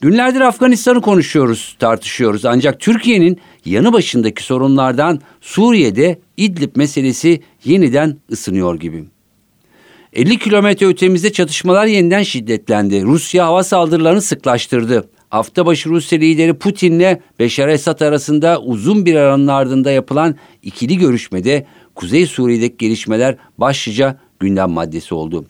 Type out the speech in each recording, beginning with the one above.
Günlerdir Afganistan'ı konuşuyoruz, tartışıyoruz. Ancak Türkiye'nin yanı başındaki sorunlardan Suriye'de İdlib meselesi yeniden ısınıyor gibi. 50 kilometre ötemizde çatışmalar yeniden şiddetlendi. Rusya hava saldırılarını sıklaştırdı. Hafta başı Rusya lideri Putin'le Beşar Esad arasında uzun bir aranın ardında yapılan ikili görüşmede Kuzey Suriye'deki gelişmeler başlıca gündem maddesi oldu.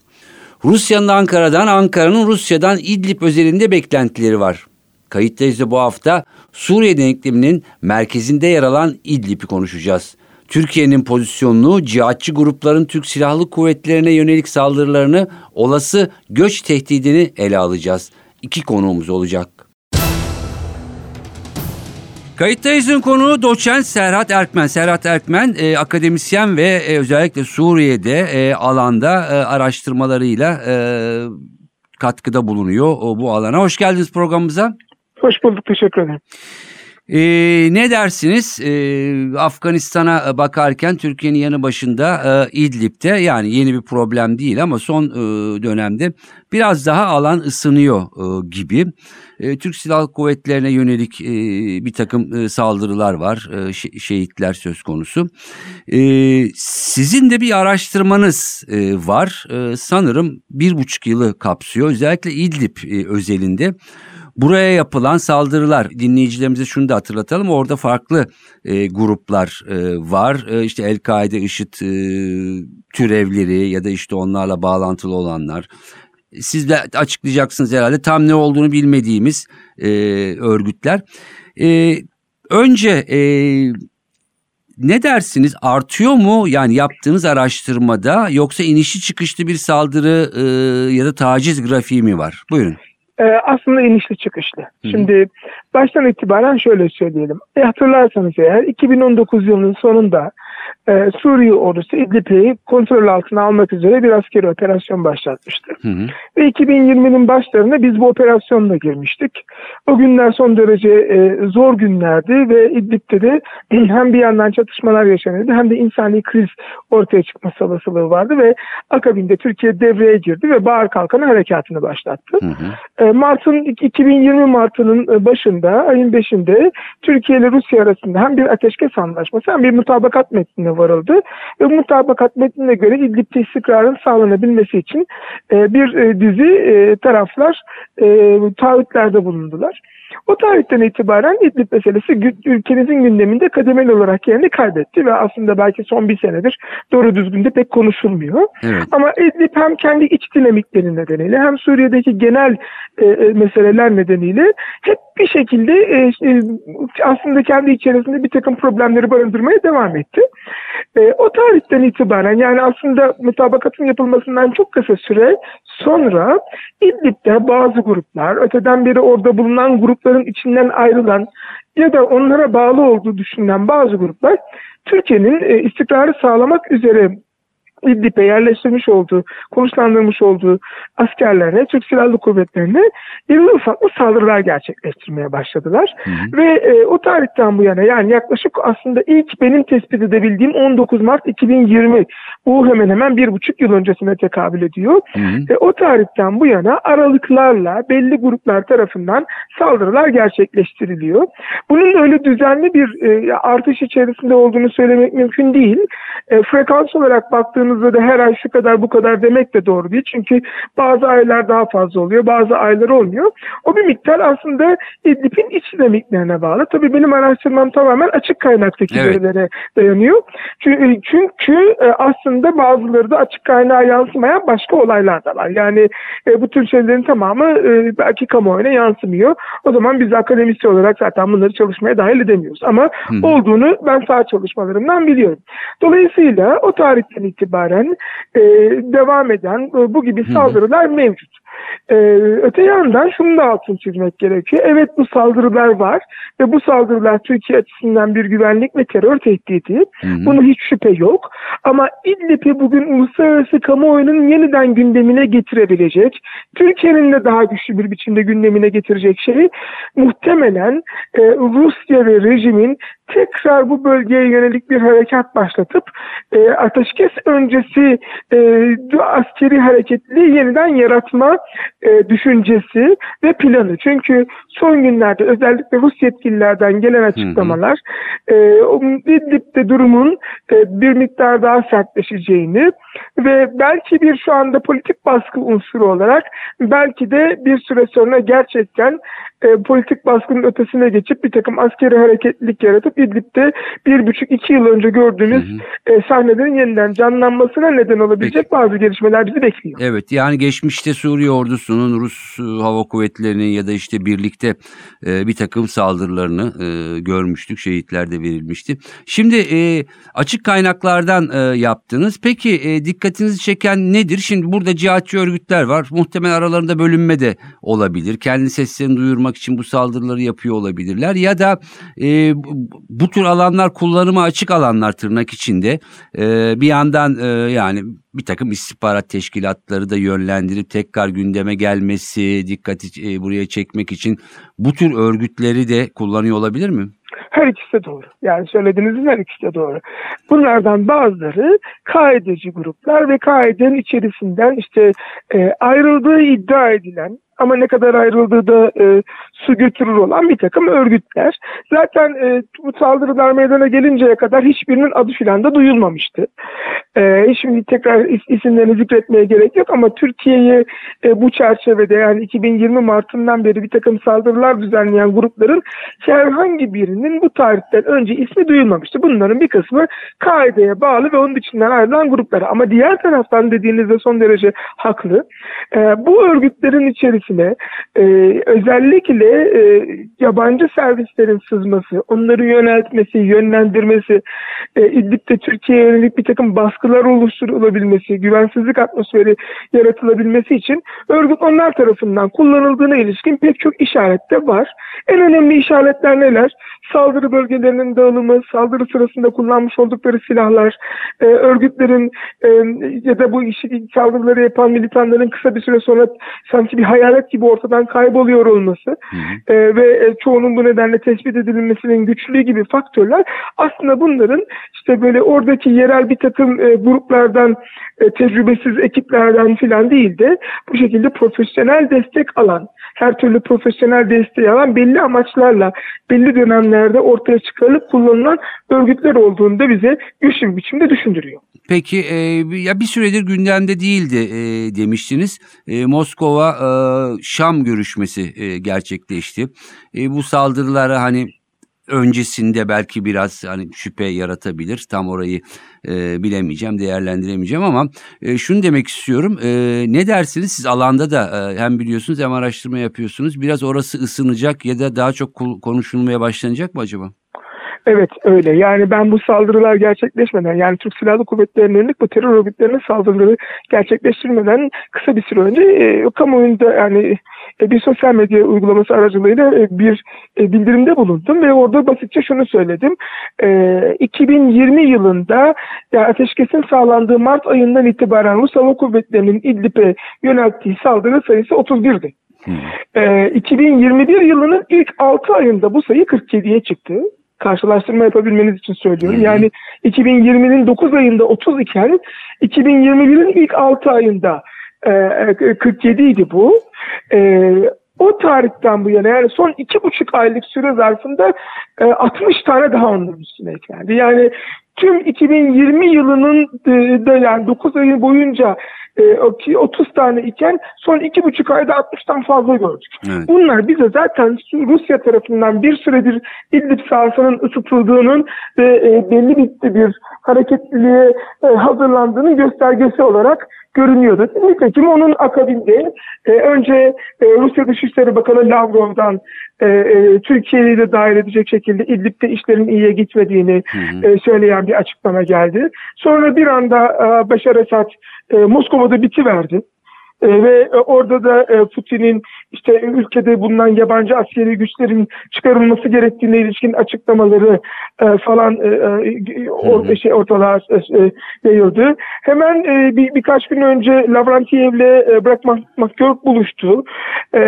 Rusya'nın Ankara'dan, Ankara'nın Rusya'dan İdlib özelinde beklentileri var. Kayıttayız bu hafta Suriye denkleminin merkezinde yer alan İdlib'i konuşacağız. Türkiye'nin pozisyonunu, cihatçı grupların Türk Silahlı Kuvvetlerine yönelik saldırılarını, olası göç tehdidini ele alacağız. İki konuğumuz olacak. Kayıttayız'ın konuğu doçent Serhat Erkmen. Serhat Erkmen e, akademisyen ve e, özellikle Suriye'de e, alanda e, araştırmalarıyla e, katkıda bulunuyor o, bu alana. Hoş geldiniz programımıza. Hoş bulduk, teşekkür ederim. Ee, ne dersiniz ee, Afganistan'a bakarken Türkiye'nin yanı başında e, İdlib'de yani yeni bir problem değil ama son e, dönemde biraz daha alan ısınıyor e, gibi. E, Türk Silahlı Kuvvetlerine yönelik e, bir takım e, saldırılar var, e, şehitler söz konusu. E, sizin de bir araştırmanız e, var e, sanırım bir buçuk yılı kapsıyor özellikle İdlib e, özelinde. Buraya yapılan saldırılar dinleyicilerimize şunu da hatırlatalım orada farklı e, gruplar e, var e, işte El-Kaide, IŞİD e, türevleri ya da işte onlarla bağlantılı olanlar siz de açıklayacaksınız herhalde tam ne olduğunu bilmediğimiz e, örgütler. E, önce e, ne dersiniz artıyor mu yani yaptığınız araştırmada yoksa inişi çıkışlı bir saldırı e, ya da taciz grafiği mi var? Buyurun. Ee, aslında inişli çıkışlı. Hı-hı. Şimdi baştan itibaren şöyle söyleyelim. E, hatırlarsanız eğer 2019 yılının sonunda e, Suriye ordusu İdlib'i kontrol altına almak üzere bir askeri operasyon başlatmıştı. Hı hı. Ve 2020'nin başlarında biz bu operasyonla girmiştik. O günler son derece e, zor günlerdi ve İdlib'de de hem bir yandan çatışmalar yaşanıyordu hem de insani kriz ortaya çıkması olasılığı vardı ve akabinde Türkiye devreye girdi ve Bağır Kalkanı harekatını başlattı. Hı hı. E, Mart'ın 2020 Mart'ının e, başında, ayın 5'inde Türkiye ile Rusya arasında hem bir ateşkes anlaşması hem bir mutabakat metnine varıldı. Ve mutabakat metnine göre İdlib'de istikrarın sağlanabilmesi için e, bir e, dizi taraflar taahhütlerde bulundular. O tarihten itibaren İdlib meselesi ülkemizin gündeminde kademeli olarak yerini kaybetti ve aslında belki son bir senedir doğru düzgün de pek konuşulmuyor. Evet. Ama İdlib hem kendi iç dinamikleri nedeniyle hem Suriye'deki genel e, e, meseleler nedeniyle hep bir şekilde e, aslında kendi içerisinde bir takım problemleri barındırmaya devam etti. O tarihten itibaren yani aslında mutabakatın yapılmasından çok kısa süre sonra İdlib'de bazı gruplar, öteden beri orada bulunan grupların içinden ayrılan ya da onlara bağlı olduğu düşünülen bazı gruplar Türkiye'nin istikrarı sağlamak üzere İdlib'e yerleştirmiş olduğu, konuşlandırmış olduğu askerlerine, Türk Silahlı Kuvvetlerine irili ufaklı saldırılar gerçekleştirmeye başladılar. Hı hı. Ve e, o tarihten bu yana yani yaklaşık aslında ilk benim tespit edebildiğim 19 Mart 2020 bu hemen hemen bir buçuk yıl öncesine tekabül ediyor. Hı hı. E, o tarihten bu yana aralıklarla belli gruplar tarafından saldırılar gerçekleştiriliyor. Bunun öyle düzenli bir e, artış içerisinde olduğunu söylemek mümkün değil. E, frekans olarak baktığımız baktığımızda da her ay şu kadar bu kadar demek de doğru değil. Çünkü bazı aylar daha fazla oluyor, bazı aylar olmuyor. O bir miktar aslında İdlib'in iç dinamiklerine bağlı. Tabii benim araştırmam tamamen açık kaynaktaki evet. verilere dayanıyor. Çünkü, çünkü e, aslında bazıları da açık kaynağa yansımayan başka olaylar da var. Yani e, bu tür şeylerin tamamı e, belki kamuoyuna yansımıyor. O zaman biz akademisyen olarak zaten bunları çalışmaya dahil edemiyoruz. Ama hmm. olduğunu ben sağ çalışmalarımdan biliyorum. Dolayısıyla o tarihten itibaren itibaren e, devam eden e, bu gibi saldırılar mevcut. Ee, öte yandan şunu da altını çizmek gerekiyor. Evet bu saldırılar var ve bu saldırılar Türkiye açısından bir güvenlik ve terör tehdidi. Hı hı. Buna hiç şüphe yok. Ama İdlib'i bugün uluslararası kamuoyunun yeniden gündemine getirebilecek, Türkiye'nin de daha güçlü bir biçimde gündemine getirecek şey muhtemelen e, Rusya ve rejimin tekrar bu bölgeye yönelik bir harekat başlatıp e, ateşkes öncesi e, askeri hareketliği yeniden yaratma e, düşüncesi ve planı. Çünkü son günlerde özellikle Rus yetkililerden gelen açıklamalar e, İdlib'de durumun e, bir miktar daha sertleşeceğini ve belki bir şu anda politik baskı unsuru olarak belki de bir süre sonra gerçekten e, politik baskının ötesine geçip bir takım askeri hareketlilik yaratıp İdlib'de bir buçuk iki yıl önce gördüğümüz e, sahnelerin yeniden canlanmasına neden olabilecek bazı gelişmeler bizi bekliyor. Evet yani geçmişte Suriye ordusunun Rus e, hava kuvvetlerinin ya da işte birlikte e, bir takım saldırılarını e, görmüştük. Şehitler de verilmişti. Şimdi e, açık kaynaklardan e, yaptınız. Peki e, dikkatinizi çeken nedir? Şimdi burada cihatçı örgütler var. Muhtemelen aralarında bölünme de olabilir. Kendi seslerini duyurmak için bu saldırıları yapıyor olabilirler. Ya da e, bu tür alanlar kullanıma açık alanlar tırnak içinde. E, bir yandan e, yani bir takım istihbarat teşkilatları da yönlendirip tekrar gündeme gelmesi, dikkati e, buraya çekmek için bu tür örgütleri de kullanıyor olabilir mi? Her ikisi de doğru. Yani söylediğinizin her ikisi de doğru. Bunlardan bazıları kaideci gruplar ve kaidenin içerisinden işte e, ayrıldığı iddia edilen ama ne kadar ayrıldığı da e, su götürür olan bir takım örgütler. Zaten e, bu saldırılar meydana gelinceye kadar hiçbirinin adı filan da duyulmamıştı. E, şimdi tekrar is- isimlerini zikretmeye gerek yok ama Türkiye'yi e, bu çerçevede yani 2020 Mart'ından beri bir takım saldırılar düzenleyen grupların herhangi birinin bu tarihten önce ismi duyulmamıştı. Bunların bir kısmı kaideye bağlı ve onun içinden ayrılan gruplar. Ama diğer taraftan dediğinizde son derece haklı. E, bu örgütlerin içerisine e, özellikle e, yabancı servislerin sızması, onları yöneltmesi, yönlendirmesi, e, İdlib'de Türkiye'ye yönelik bir takım baskılar oluşturulabilmesi, güvensizlik atmosferi yaratılabilmesi için örgüt onlar tarafından kullanıldığına ilişkin pek çok işaret de var. En önemli işaretler neler? Saldırı bölgelerinin dağılımı, saldırı sırasında kullanmış oldukları silahlar, e, örgütlerin e, ya da bu işi saldırıları yapan militanların kısa bir süre sonra sanki bir hayalet gibi ortadan kayboluyor olması e, ve e, çoğunun bu nedenle tespit edilmesinin güçlüğü gibi faktörler aslında bunların işte böyle oradaki yerel bir takım e, gruplardan e, tecrübesiz ekiplerden filan değil de bu şekilde profesyonel destek alan her türlü profesyonel desteği alan belli amaçlarla belli dönemlerde ortaya çıkarılıp kullanılan örgütler olduğunu da bize güçlü bir biçimde düşündürüyor. Peki e, ya bir süredir gündemde değildi e, demiştiniz. E, Moskova e, Şam görüşmesi e, gerçekleşti. E, bu saldırılara hani öncesinde belki biraz hani şüphe yaratabilir. Tam orayı e, bilemeyeceğim, değerlendiremeyeceğim ama e, şunu demek istiyorum. E, ne dersiniz? Siz alanda da e, hem biliyorsunuz hem araştırma yapıyorsunuz. Biraz orası ısınacak ya da daha çok konuşulmaya başlanacak mı acaba? Evet öyle. Yani ben bu saldırılar gerçekleşmeden yani Türk Silahlı Kuvvetleri'ne yönelik bu terör örgütlerinin saldırıları gerçekleştirmeden kısa bir süre önce e, kamuoyunda yani e, bir sosyal medya uygulaması aracılığıyla e, bir e, bildirimde bulundum ve orada basitçe şunu söyledim. E, 2020 yılında yani ateşkesin sağlandığı Mart ayından itibaren Rus Hava Kuvvetleri'nin İdlib'e yönelttiği saldırı sayısı 31'di. E, 2021 yılının ilk 6 ayında bu sayı 47'ye çıktı karşılaştırma yapabilmeniz için söylüyorum. Hı hı. Yani 2020'nin 9 ayında 30 iken 2021'in ilk 6 ayında e, 47 idi bu. E, o tarihten bu yana yani son iki buçuk aylık süre zarfında e, 60 tane daha onların üstüne eklendi. Yani tüm 2020 yılının e, da yani 9 ayı boyunca e, o ki 30 tane iken son iki buçuk ayda 60'tan fazla gördük. Evet. Bunlar bize zaten Rusya tarafından bir süredir İdlib sahasının ısıtıldığının ve e, belli bir, bir hareketliliğe e, hazırlandığının göstergesi olarak görünüyordu. Nitekim onun akabinde e, önce e, Rusya Dışişleri Bakanı Lavrov'dan e, e, Türkiye'yi de dahil edecek şekilde İdlib'de işlerin iyiye gitmediğini Hı hı. e, söyleyen bir açıklama geldi. Sonra bir anda e, Başar Esad e, Moskova'da bitiverdi. E, ve e, orada da e, Putin'in işte ülkede bulunan yabancı askeri güçlerin çıkarılması gerektiğine ilişkin açıklamaları e, falan e, e, or, şey ortalığa e, e, yayıldı. Hemen e, bir, birkaç gün önce Lavrentiyev'le e, Bırak Makyörk buluştu. E,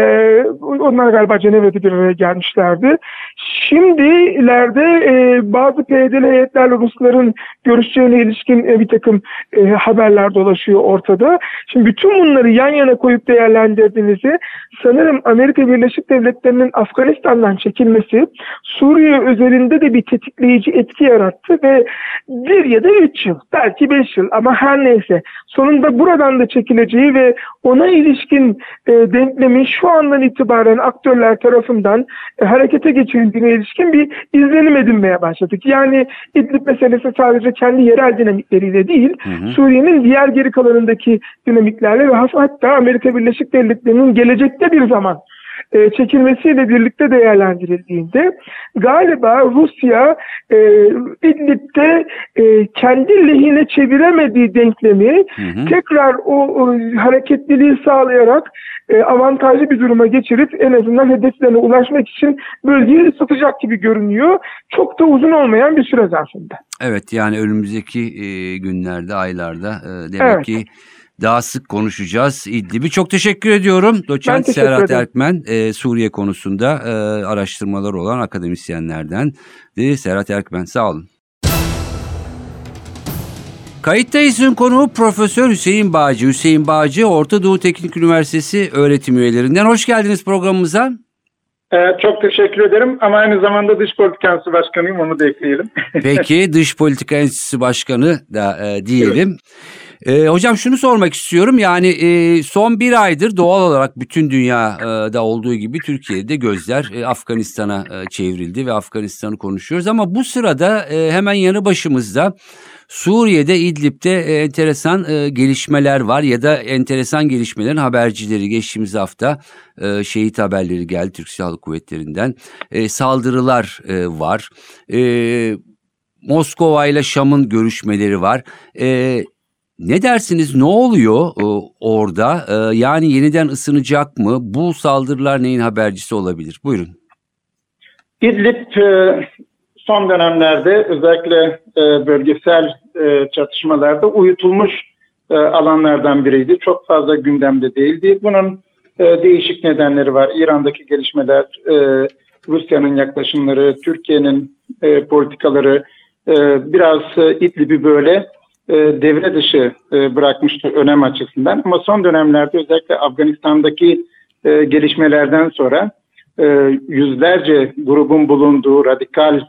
onlar galiba Cenevre'de bir araya gelmişlerdi. Şimdilerde e, bazı PYD'li heyetlerle Rusların görüşeceğine ilişkin e, bir takım e, haberler dolaşıyor ortada. Şimdi bütün bunları yan yana koyup değerlendirdiğinizde sanırım Amerika Birleşik Devletleri'nin Afganistan'dan çekilmesi Suriye özelinde de bir tetikleyici etki yarattı ve bir ya da üç yıl belki beş yıl ama her neyse sonunda buradan da çekileceği ve ona ilişkin e, denklemin şu andan itibaren aktörler tarafından e, harekete geçirildiğine ilişkin bir izlenim edinmeye başladık. Yani İdlib meselesi sadece kendi yerel dinamikleriyle değil, Suriye'nin diğer geri kalanındaki dinamiklerle ve hatta Amerika Birleşik Devletleri'nin gelecekte bir zaman e, çekilmesiyle birlikte değerlendirildiğinde galiba Rusya e, İdlib'de e, kendi lehine çeviremediği denklemi hı hı. tekrar o, o hareketliliği sağlayarak e, avantajlı bir duruma geçirip en azından hedeflerine ulaşmak için bölgeyi ısıtacak gibi görünüyor. Çok da uzun olmayan bir süre zarfında. Evet yani önümüzdeki e, günlerde, aylarda e, demek evet. ki daha sık konuşacağız İdlib'i. Çok teşekkür ediyorum. Doçent teşekkür Serhat ederim. Erkmen e, Suriye konusunda e, araştırmalar olan akademisyenlerden. De, Serhat Erkmen sağ olun. Kayıttayız'ın konuğu Profesör Hüseyin Bağcı. Hüseyin Bağcı Orta Doğu Teknik Üniversitesi öğretim üyelerinden. Hoş geldiniz programımıza. Ee, çok teşekkür ederim ama aynı zamanda Dış Politika Enstitüsü Başkanıyım onu da ekleyelim. Peki Dış Politika Enstitüsü Başkanı da e, diyelim. Evet. E, hocam şunu sormak istiyorum yani e, son bir aydır doğal olarak bütün dünyada olduğu gibi Türkiye'de gözler e, Afganistan'a e, çevrildi ve Afganistan'ı konuşuyoruz ama bu sırada e, hemen yanı başımızda Suriye'de İdlib'de e, enteresan e, gelişmeler var ya da enteresan gelişmelerin habercileri geçtiğimiz hafta e, şehit haberleri geldi Türk Silahlı Kuvvetleri'nden e, saldırılar e, var. E, Moskova ile Şam'ın görüşmeleri var. E, ne dersiniz ne oluyor e, orada? E, yani yeniden ısınacak mı? Bu saldırılar neyin habercisi olabilir? Buyurun. İdlib e, son dönemlerde özellikle e, bölgesel e, çatışmalarda uyutulmuş e, alanlardan biriydi. Çok fazla gündemde değildi. Bunun e, değişik nedenleri var. İran'daki gelişmeler, e, Rusya'nın yaklaşımları, Türkiye'nin e, politikaları e, biraz e, İdlib'i böyle e, devre dışı e, bırakmıştı önem açısından. Ama son dönemlerde özellikle Afganistan'daki e, gelişmelerden sonra yüzlerce grubun bulunduğu, radikal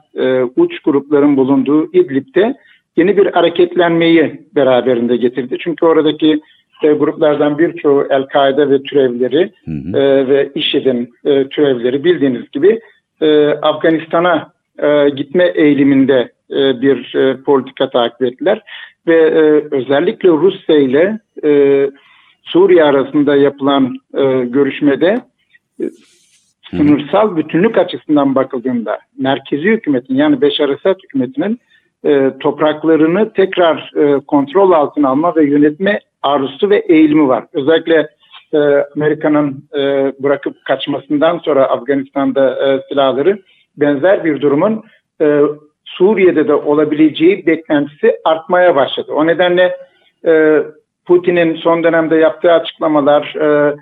uç grupların bulunduğu İdlib'de yeni bir hareketlenmeyi beraberinde getirdi. Çünkü oradaki gruplardan birçoğu El-Kaide ve türevleri hı hı. ve IŞİD'in türevleri bildiğiniz gibi Afganistan'a gitme eğiliminde bir politika takip ettiler ve e, özellikle Rusya ile e, Suriye arasında yapılan e, görüşmede e, sınırsal bütünlük açısından bakıldığında merkezi hükümetin yani Beşar Esad hükümetinin e, topraklarını tekrar e, kontrol altına alma ve yönetme arzusu ve eğilimi var. Özellikle e, Amerika'nın e, bırakıp kaçmasından sonra Afganistan'da e, silahları benzer bir durumun e, Suriye'de de olabileceği beklentisi artmaya başladı. O nedenle e, Putin'in son dönemde yaptığı açıklamalar, e,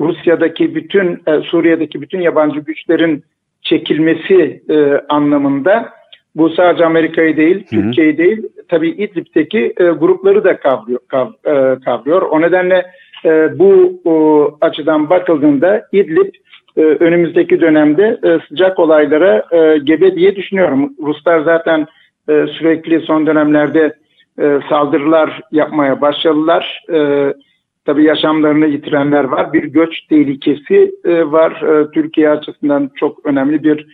Rusya'daki bütün, e, Suriye'deki bütün yabancı güçlerin çekilmesi e, anlamında bu sadece Amerika'yı değil, Türkiye'yi değil, tabii İdlib'deki e, grupları da kavrıyor, kav, e, kavrıyor. O nedenle e, bu o, açıdan bakıldığında İdlib e, önümüzdeki dönemde e, sıcak olaylara e, gebe diye düşünüyorum. Ruslar zaten sürekli son dönemlerde saldırılar yapmaya başladılar. Tabii yaşamlarını yitirenler var. Bir göç tehlikesi var. Türkiye açısından çok önemli bir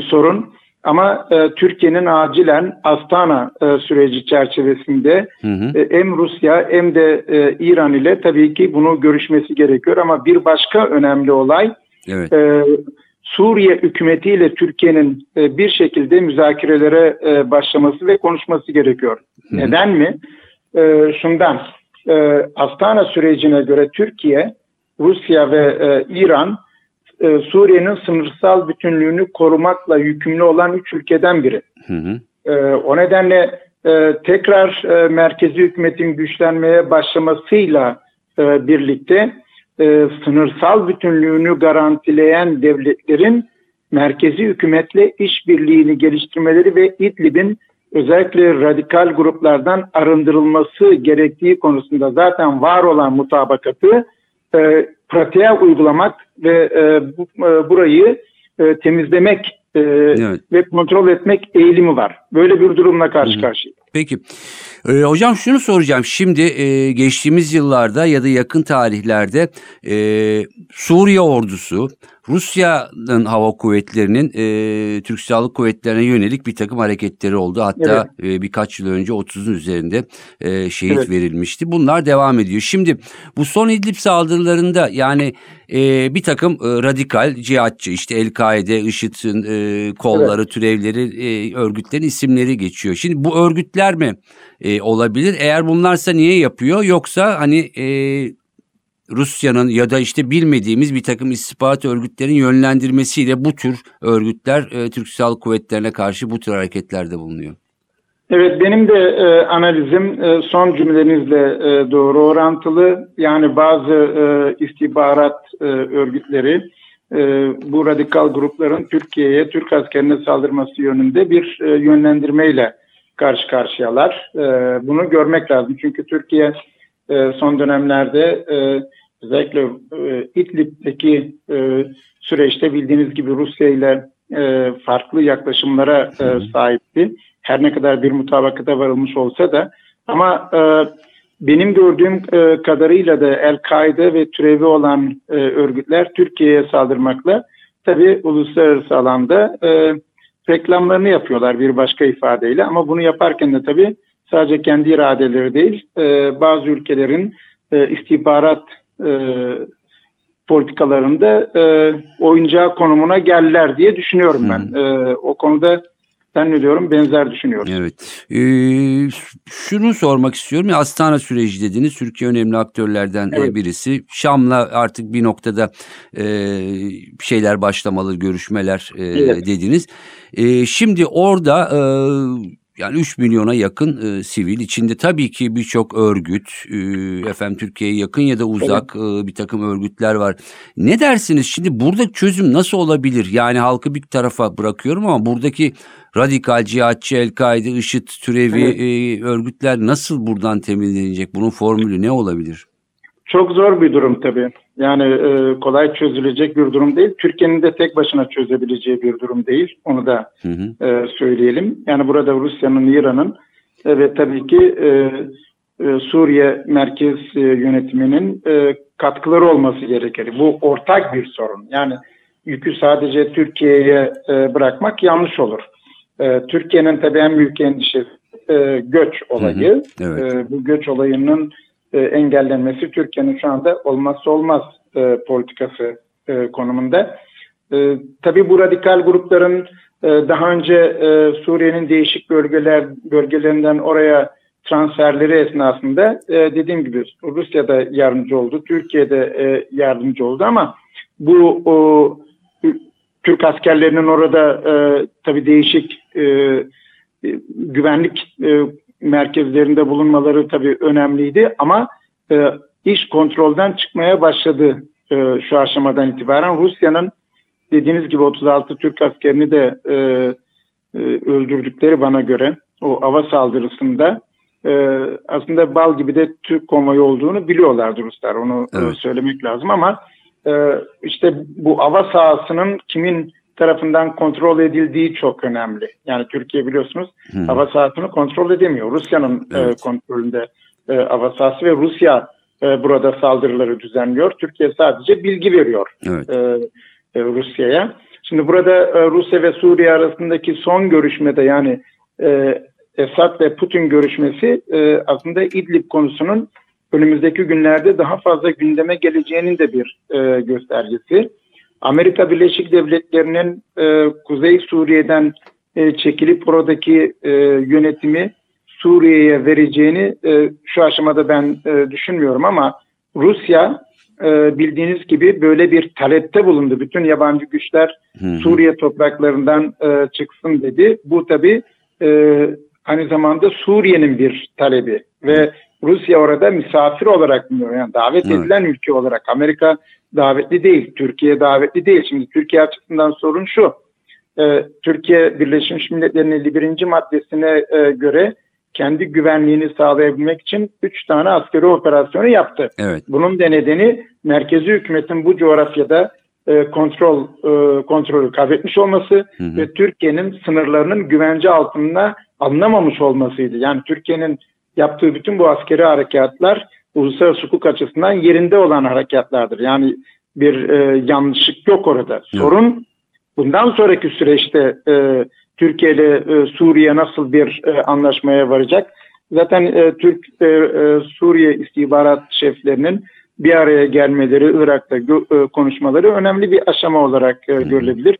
sorun. Ama e, Türkiye'nin acilen Astana e, süreci çerçevesinde hı hı. E, hem Rusya hem de e, İran ile tabii ki bunu görüşmesi gerekiyor. Ama bir başka önemli olay Evet. E, Suriye hükümetiyle Türkiye'nin e, bir şekilde müzakerelere e, başlaması ve konuşması gerekiyor. Hı-hı. Neden mi? E, şundan. e, Astana sürecine göre Türkiye, Rusya ve e, İran e, Suriye'nin sınırsal bütünlüğünü korumakla yükümlü olan üç ülkeden biri. Hı hı. E, o nedenle e, tekrar e, merkezi hükümetin güçlenmeye başlamasıyla e, birlikte e, sınırsal bütünlüğünü garantileyen devletlerin merkezi hükümetle işbirliğini geliştirmeleri ve İdlib'in özellikle radikal gruplardan arındırılması gerektiği konusunda zaten var olan mutabakatı e, pratiğe uygulamak ve e, bu, e, burayı e, temizlemek e, Evet. ve kontrol etmek eğilimi var. Böyle bir durumla karşı karşıyayız. Peki. Ee, hocam şunu soracağım. Şimdi e, geçtiğimiz yıllarda ya da yakın tarihlerde e, Suriye ordusu Rusya'nın hava kuvvetlerinin e, Türk Silahlı Kuvvetleri'ne yönelik bir takım hareketleri oldu. Hatta e, birkaç yıl önce 30'un üzerinde e, şehit Evet. verilmişti. Bunlar devam ediyor. Şimdi bu son İdlib saldırılarında yani e, bir takım e, radikal cihatçı işte El-Kaide, IŞİD'in e, kolları, türevleri, e, örgütlerin isimleri geçiyor. Şimdi bu örgütler mi e, olabilir? Eğer bunlarsa niye yapıyor? Yoksa hani e, Rusya'nın ya da işte bilmediğimiz bir takım istihbarat örgütlerin yönlendirmesiyle bu tür örgütler e, Türk Silahlı Kuvvetlerine karşı bu tür hareketlerde bulunuyor. Evet benim de e, analizim e, son cümlenizle e, doğru orantılı. Yani bazı e, istihbarat e, örgütleri e, bu radikal grupların Türkiye'ye, Türk askerine saldırması yönünde bir e, yönlendirmeyle karşı karşıyalar. E, bunu görmek lazım. Çünkü Türkiye e, son dönemlerde e, özellikle e, İdlib'deki e, süreçte bildiğiniz gibi Rusya ile e, farklı yaklaşımlara e, sahipti. Her ne kadar bir mutabakata varılmış olsa da. Ama e, benim gördüğüm e, kadarıyla da El-Kaide ve türevi olan e, örgütler Türkiye'ye saldırmakla tabii uluslararası alanda e, reklamlarını yapıyorlar bir başka ifadeyle. Ama bunu yaparken de tabii sadece kendi iradeleri değil e, bazı ülkelerin e, istihbarat e, politikalarında e, oyuncağı konumuna geldiler diye düşünüyorum ben. E, o konuda ben ne diyorum benzer düşünüyorum. Evet. Ee, şunu sormak istiyorum. Ya, Astana süreci dediniz. Türkiye önemli aktörlerden e, Evet. birisi. Şam'la artık bir noktada e, şeyler başlamalı, görüşmeler e, Evet. dediniz. E, şimdi orada e, yani 3 milyona yakın e, sivil içinde tabii ki birçok örgüt e, efendim Türkiye'ye yakın ya da uzak e, bir takım örgütler var. Ne dersiniz şimdi burada çözüm nasıl olabilir? Yani halkı bir tarafa bırakıyorum ama buradaki radikal cihatçı, El-Kaide, IŞİD türevi Evet. e, örgütler nasıl buradan temizlenecek? Bunun formülü ne olabilir? Çok zor bir durum tabii. Yani e, kolay çözülecek bir durum değil. Türkiye'nin de tek başına çözebileceği bir durum değil. Onu da Hı hı. e, söyleyelim. Yani burada Rusya'nın, İran'ın e, ve tabii ki e, e, Suriye merkez e, yönetiminin e, katkıları olması gerekir. Bu ortak bir sorun. Yani yükü sadece Türkiye'ye e, bırakmak yanlış olur. E, Türkiye'nin tabii en büyük endişesi e, göç olayı. Evet. E, bu göç olayının e, engellenmesi Türkiye'nin şu anda olmazsa olmaz e, politikası e, konumunda. E, tabii bu radikal grupların e, daha önce e, Suriye'nin değişik bölgeler bölgelerinden oraya transferleri esnasında e, dediğim gibi Rusya'da yardımcı oldu, Türkiye'de e, yardımcı oldu ama bu o, Türk askerlerinin orada e, tabii değişik e, e, güvenlik e, merkezlerinde bulunmaları tabii önemliydi ama e, iş kontrolden çıkmaya başladı e, şu aşamadan itibaren. Rusya'nın dediğiniz gibi 36 Türk askerini de e, e, öldürdükleri bana göre o hava saldırısında e, aslında bal gibi de Türk konvoyu olduğunu biliyorlardı Ruslar. Onu e, Evet. söylemek lazım ama e, işte bu hava sahasının kimin tarafından kontrol edildiği çok önemli. Yani Türkiye biliyorsunuz Hı. hava sahasını kontrol edemiyor. Rusya'nın e, Evet. kontrolünde e, hava sahası ve Rusya e, burada saldırıları düzenliyor. Türkiye sadece bilgi veriyor Evet. e, e, Rusya'ya. Şimdi burada e, Rusya ve Suriye arasındaki son görüşmede yani e, Esad ve Putin görüşmesi e, aslında İdlib konusunun önümüzdeki günlerde daha fazla gündeme geleceğinin de bir e, göstergesi. Amerika Birleşik Devletleri'nin e, Kuzey Suriye'den e, çekilip oradaki e, yönetimi Suriye'ye vereceğini e, şu aşamada ben e, düşünmüyorum ama Rusya e, bildiğiniz gibi böyle bir talepte bulundu. Bütün yabancı güçler Hı hı. Suriye topraklarından e, çıksın dedi. Bu tabi e, aynı zamanda Suriye'nin bir talebi ve Rusya orada misafir olarak bulunuyor. Yani davet Evet. edilen ülke olarak. Amerika davetli değil, Türkiye davetli değil. Şimdi Türkiye açısından sorun şu. E, Türkiye Birleşmiş Milletler'in 51. maddesine e, göre kendi güvenliğini sağlayabilmek için 3 tane askeri operasyonu yaptı. Evet. Bunun da nedeni merkezi hükümetin bu coğrafyada e, kontrol e, kontrolü kaybetmiş olması Hı hı. ve Türkiye'nin sınırlarının güvence altına alınamamış olmasıydı. Yani Türkiye'nin yaptığı bütün bu askeri harekatlar uluslararası hukuk açısından yerinde olan harekatlardır. Yani bir e, yanlışlık yok orada. Sorun bundan sonraki süreçte e, Türkiye ile e, Suriye nasıl bir e, anlaşmaya varacak? Zaten e, Türk e, e, Suriye istihbarat şeflerinin bir araya gelmeleri, Irak'ta e, konuşmaları önemli bir aşama olarak e, görülebilir.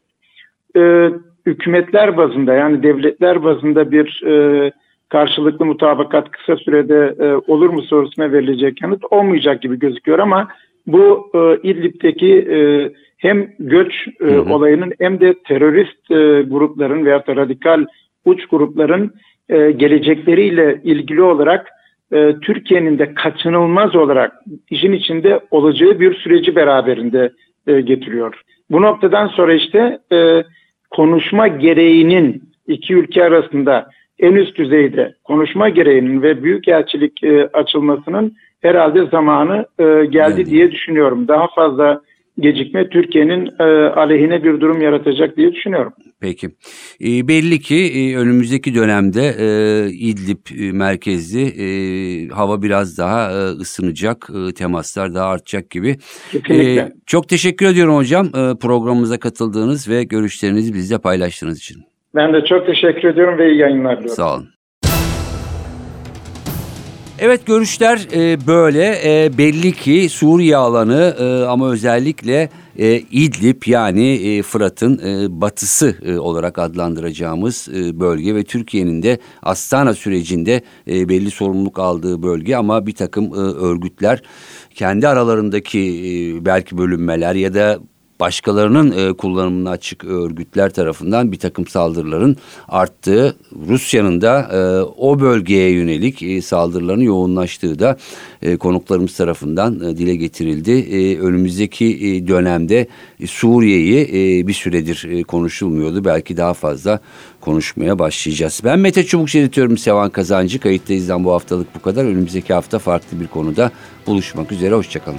E, hükümetler bazında yani devletler bazında bir e, karşılıklı mutabakat kısa sürede e, olur mu sorusuna verilecek yanıt olmayacak gibi gözüküyor ama bu e, İdlib'deki e, hem göç e, Hı hı. olayının hem de terörist e, grupların veya da radikal uç grupların e, gelecekleriyle ilgili olarak e, Türkiye'nin de kaçınılmaz olarak işin içinde olacağı bir süreci beraberinde e, getiriyor. Bu noktadan sonra işte e, konuşma gereğinin iki ülke arasında en üst düzeyde konuşma gereğinin ve büyükelçilik e, açılmasının herhalde zamanı e, geldi Geldi. diye düşünüyorum. Daha fazla gecikme Türkiye'nin e, aleyhine bir durum yaratacak diye düşünüyorum. Peki. E, belli ki e, önümüzdeki dönemde e, İdlib e, merkezli e, hava biraz daha e, ısınacak, e, temaslar daha artacak gibi. Kesinlikle. E, çok teşekkür ediyorum hocam e, programımıza katıldığınız ve görüşlerinizi bizle paylaştığınız için. Ben de çok teşekkür ediyorum ve iyi yayınlar diliyorum. Sağ olun. Evet görüşler e, böyle E, belli ki Suriye alanı e, ama özellikle e, İdlib yani e, Fırat'ın e, batısı e, olarak adlandıracağımız e, bölge ve Türkiye'nin de Astana sürecinde e, belli sorumluluk aldığı bölge ama bir takım e, örgütler kendi aralarındaki e, belki bölünmeler ya da başkalarının e, kullanımına açık örgütler tarafından bir takım saldırıların arttığı, Rusya'nın da e, o bölgeye yönelik e, saldırıların yoğunlaştığı da e, konuklarımız tarafından e, dile getirildi. E, önümüzdeki e, dönemde e, Suriye'yi e, bir süredir e, konuşulmuyordu. Belki daha fazla konuşmaya başlayacağız. Ben Mete Çubukçu editörüm Sevan Kazancı. Kayıttayız'dan bu haftalık bu kadar. Önümüzdeki hafta farklı bir konuda buluşmak üzere. Hoşçakalın.